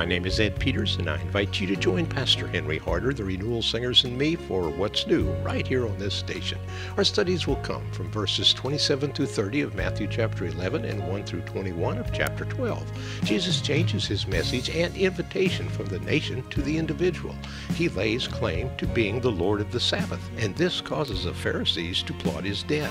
My name is Ed Peters, and I invite you to join Pastor Henry Harder, the Renewal Singers, and me for What's New right here on this station. Our studies will come from verses 27 through 30 of Matthew chapter 11 and 1 through 21 of chapter 12. Jesus changes his message and invitation from the nation to the individual. He lays claim to being the Lord of the Sabbath, and this causes the Pharisees to plot his death.